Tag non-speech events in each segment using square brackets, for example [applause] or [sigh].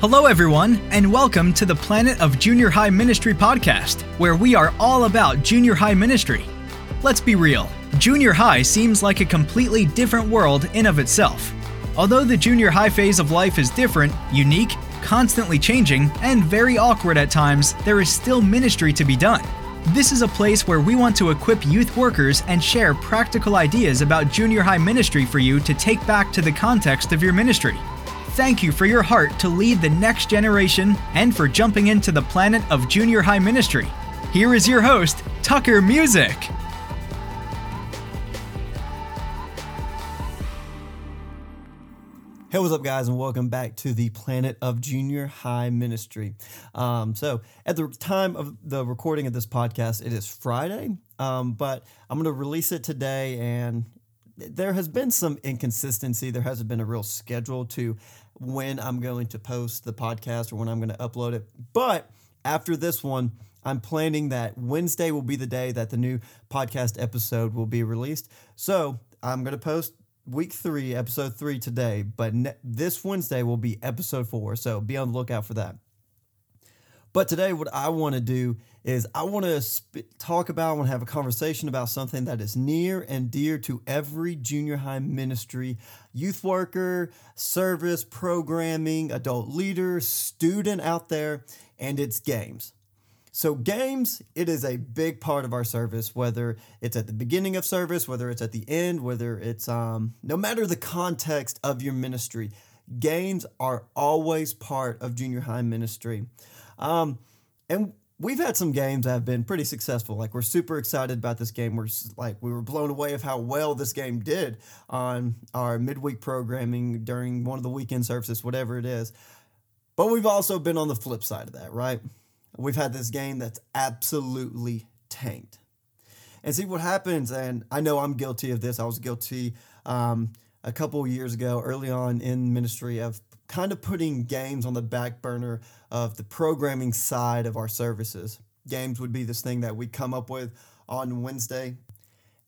Hello, everyone, and welcome to the Planet of Junior High Ministry podcast, where we are all about junior high ministry. Let's be real, junior high seems like a completely different world in of itself. Although the junior high phase of life is different, unique, constantly changing, and very awkward at times, there is still ministry to be done. This is a place where we want to equip youth workers and share practical ideas about junior high ministry for you to take back to the context of your ministry. Thank you for your heart to lead the next generation and for jumping into the planet of junior high ministry. Here is your host, Tucker Music. Hey, what's up, guys, and welcome back to the Planet of Junior High Ministry. Um, so, at the time of the recording of this podcast, it is Friday, um, but I'm going to release it today. And there has been some inconsistency. There hasn't been a real schedule to when I'm going to post the podcast or when I'm going to upload it. But after this one, I'm planning that Wednesday will be the day that the new podcast episode will be released. So, I'm going to post week three, episode three today, but ne- this Wednesday will be episode four. So be on the lookout for that. But today, what I want to do is I want to sp- talk about, I want to have a conversation about something that is near and dear to every junior high ministry, youth worker, service, programming, adult leader, student out there, and it's games. So, games, it is a big part of our service, whether it's at the beginning of service, whether it's at the end, whether it's um, no matter the context of your ministry, games are always part of junior high ministry. Um, and we've had some games that have been pretty successful. Like, we're super excited about this game. We're like, we were blown away of how well this game did on our midweek programming during one of the weekend services, whatever it is. But we've also been on the flip side of that, right? we've had this game that's absolutely tanked. And see what happens, and I know I'm guilty of this. I was guilty um, a couple years ago, early on in ministry, of kind of putting games on the back burner of the programming side of our services. Games would be this thing that we come up with on Wednesday,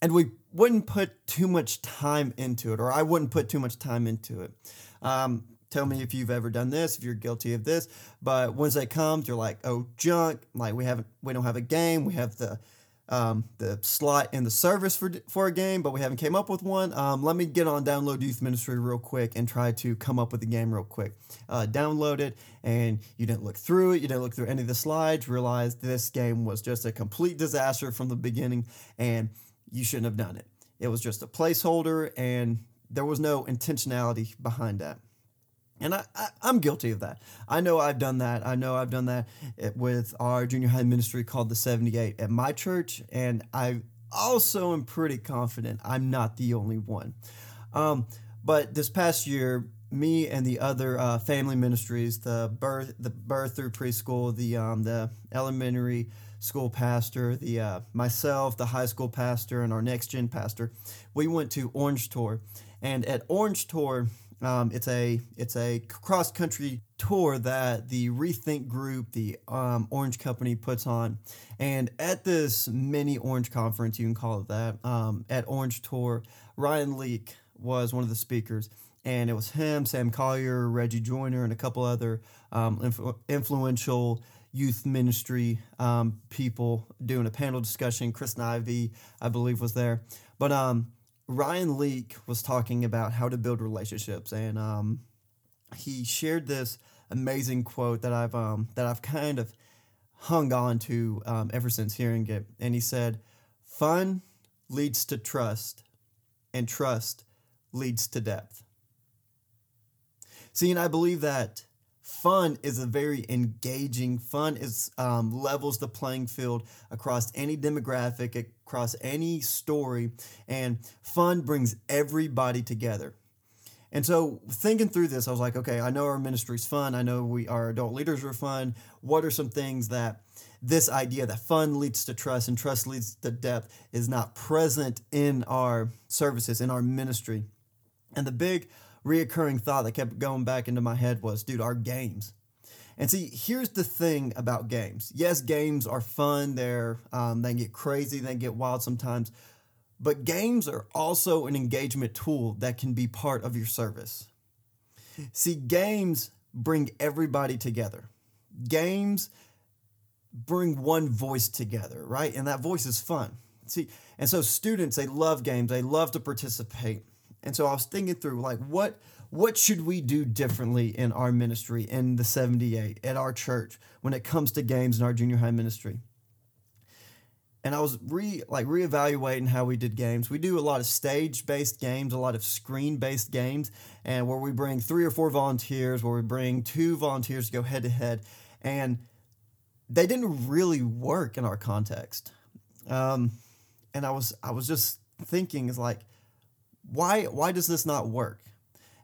and we wouldn't put too much time into it, or I wouldn't put too much time into it. Um, Tell me if you've ever done this, if you're guilty of this. But Wednesday comes, you're like, oh, junk. Like we haven't, we don't have a game. We have the um, the slot in the service for for a game, but we haven't came up with one. Um, let me get on download youth ministry real quick and try to come up with a game real quick. Uh, download it, and you didn't look through it. You didn't look through any of the slides. Realized this game was just a complete disaster from the beginning, and you shouldn't have done it. It was just a placeholder, and there was no intentionality behind that. And I, I, am guilty of that. I know I've done that. I know I've done that with our junior high ministry called the 78 at my church. And I also am pretty confident I'm not the only one. Um, but this past year, me and the other uh, family ministries, the birth, the birth through preschool, the um, the elementary school pastor, the uh, myself, the high school pastor, and our next gen pastor, we went to Orange Tour, and at Orange Tour, um, it's a it's a cross country tour that the Rethink Group, the um, Orange Company, puts on, and at this mini Orange conference, you can call it that, um, at Orange Tour, Ryan Leak was one of the speakers, and it was him, Sam Collier, Reggie Joiner, and a couple other um, influ- influential youth ministry um, people doing a panel discussion. Chris Ivy, I believe, was there, but um Ryan Leak was talking about how to build relationships, and um, he shared this amazing quote that I've um, that I've kind of hung on to um, ever since hearing it. And he said, "Fun leads to trust, and trust leads to depth." See, and I believe that fun is a very engaging fun is um, levels the playing field across any demographic across any story and fun brings everybody together. And so thinking through this i was like okay i know our ministry's fun. I know we our adult leaders are fun. What are some things that this idea that fun leads to trust and trust leads to depth is not present in our services in our ministry? And the big reoccurring thought that kept going back into my head was, dude, our games. And see, here's the thing about games. Yes, games are fun. They're um, they get crazy, they get wild sometimes, but games are also an engagement tool that can be part of your service. See, games bring everybody together. Games bring one voice together, right? And that voice is fun. See, and so students, they love games, they love to participate. And so I was thinking through like what what should we do differently in our ministry in the 78 at our church when it comes to games in our junior high ministry? And I was re like reevaluating how we did games. We do a lot of stage-based games, a lot of screen-based games, and where we bring three or four volunteers, where we bring two volunteers to go head to head, and they didn't really work in our context. Um, and I was I was just thinking is like, why why does this not work?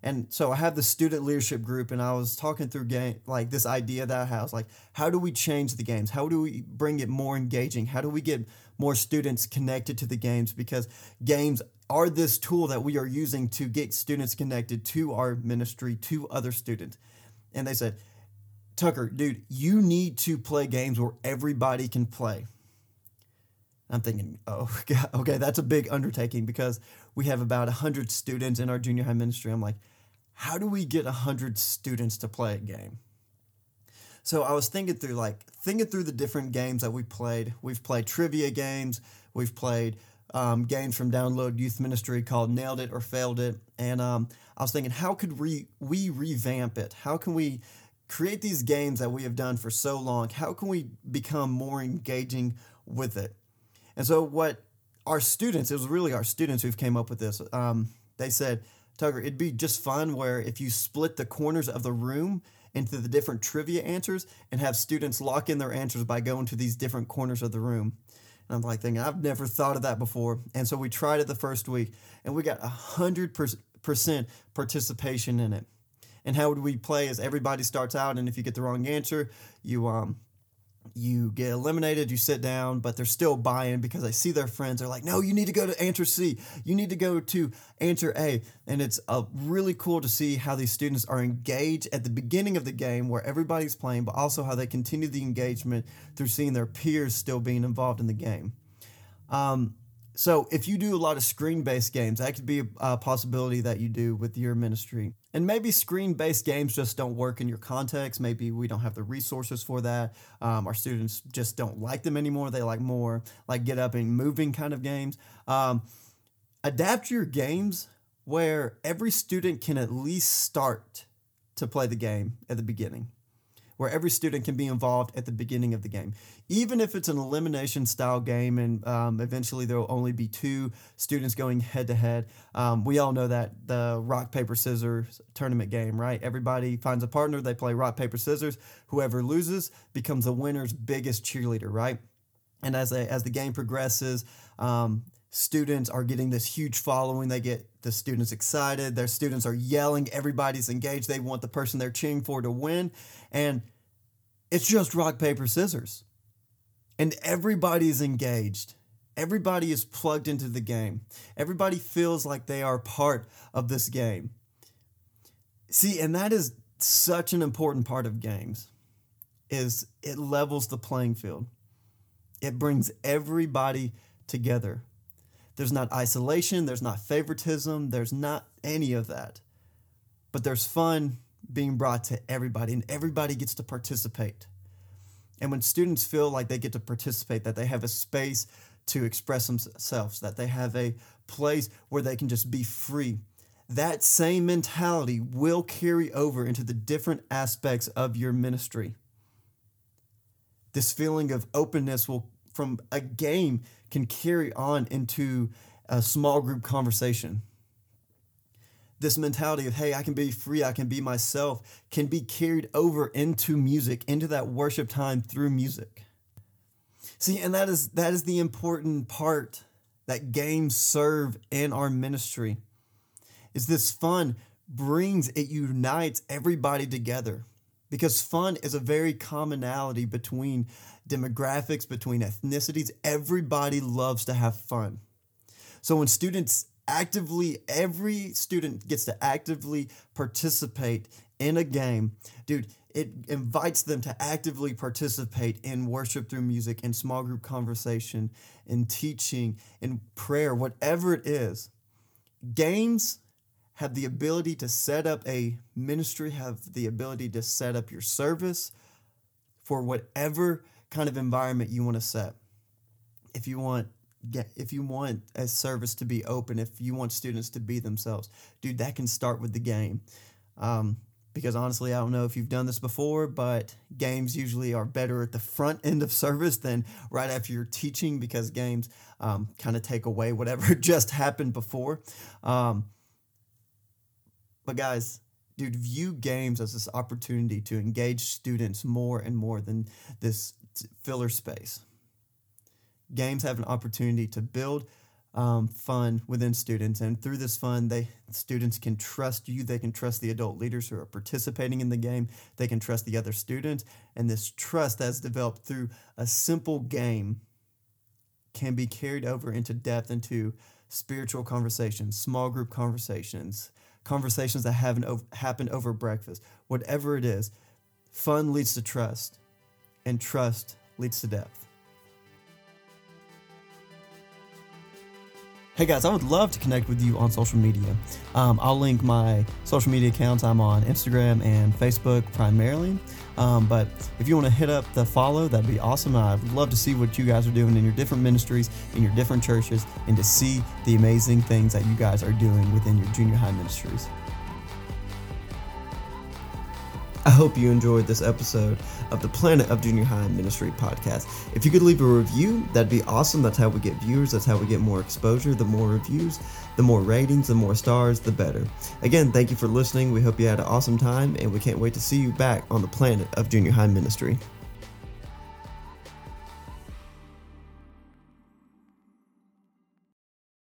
And so I have the student leadership group, and I was talking through game like this idea that I like how do we change the games? How do we bring it more engaging? How do we get more students connected to the games? Because games are this tool that we are using to get students connected to our ministry, to other students. And they said, Tucker, dude, you need to play games where everybody can play. I'm thinking, oh, [laughs] God, okay, that's a big undertaking because we have about 100 students in our junior high ministry. I'm like, how do we get 100 students to play a game? So I was thinking through, like, thinking through the different games that we played. We've played trivia games, we've played um, games from Download Youth Ministry called Nailed It or Failed It. And um, I was thinking, how could we, we revamp it? How can we create these games that we have done for so long? How can we become more engaging with it? And so what our students, it was really our students who've came up with this. Um, they said, Tucker, it'd be just fun where if you split the corners of the room into the different trivia answers and have students lock in their answers by going to these different corners of the room. And I'm like thinking, I've never thought of that before. And so we tried it the first week and we got 100% participation in it. And how would we play is everybody starts out and if you get the wrong answer, you um you get eliminated, you sit down, but they're still buying because they see their friends. They're like, no, you need to go to answer C. You need to go to answer A. And it's uh, really cool to see how these students are engaged at the beginning of the game where everybody's playing, but also how they continue the engagement through seeing their peers still being involved in the game. Um, so if you do a lot of screen-based games, that could be a possibility that you do with your ministry. And maybe screen-based games just don't work in your context. Maybe we don't have the resources for that. Um, our students just don't like them anymore. They like more like get up and moving kind of games. Um, adapt your games where every student can at least start to play the game at the beginning where every student can be involved at the beginning of the game. Even if it's an elimination style game and um, eventually there will only be two students going head to head, we all know that the rock, paper, scissors tournament game, right? Everybody finds a partner, they play rock, paper, scissors. Whoever loses becomes the winner's biggest cheerleader, right? And as, as the game progresses, um, students are getting this huge following. They get the students excited. Their students are yelling. Everybody's engaged. They want the person they're cheering for to win. And it's just rock, paper, scissors. And everybody's engaged. Everybody is plugged into the game. Everybody feels like they are part of this game. See, and that is such an important part of games is it levels the playing field. It brings everybody together. There's not isolation, there's not favoritism, there's not any of that. But there's fun being brought to everybody, and everybody gets to participate. And when students feel like they get to participate, that they have a space to express themselves, that they have a place where they can just be free, that same mentality will carry over into the different aspects of your ministry. This feeling of openness will from a game can carry on into a small group conversation. This mentality of, hey, I can be free, I can be myself, can be carried over into music, into that worship time through music. See, and that is that is the important part that games serve in our ministry. Is this fun brings it unites everybody together because fun is a very commonality between demographics, between ethnicities. Everybody loves to have fun. So when students actively, every student gets to actively participate in a game, dude, it invites them to actively participate in worship through music, in small group conversation, in teaching, in prayer, whatever it is. Games have the ability to set up a ministry, have the ability to set up your service for whatever kind of environment you want to set. If you want if you want a service to be open, if you want students to be themselves, dude, that can start with the game. Um, because honestly, I don't know if you've done this before, but games usually are better at the front end of service than right after you're teaching because games um, kind of take away whatever [laughs] just happened before. Um, but guys, dude, view games as this opportunity to engage students more and more than this filler space. Games have an opportunity to build um, fun within students, and through this fun, they students can trust you. They can trust the adult leaders who are participating in the game. They can trust the other students, and this trust that's developed through a simple game can be carried over into depth into spiritual conversations, small group conversations, conversations that haven't happened over breakfast. Whatever it is, fun leads to trust, and trust leads to depth. Hey guys, I would love to connect with you on social media. Um, I'll link my social media accounts. I'm on Instagram and Facebook primarily. Um, but if you want to hit up the follow, that'd be awesome. I'd love to see what you guys are doing in your different ministries, in your different churches, and to see the amazing things that you guys are doing within your junior high ministries. Hope you enjoyed this episode of the Planet of Junior High Ministry podcast. If you could leave a review, that'd be awesome. That's how we get viewers, that's how we get more exposure. The more reviews, the more ratings, the more stars, the better. Again, thank you for listening. We hope you had an awesome time, and we can't wait to see you back on the Planet of Junior High Ministry.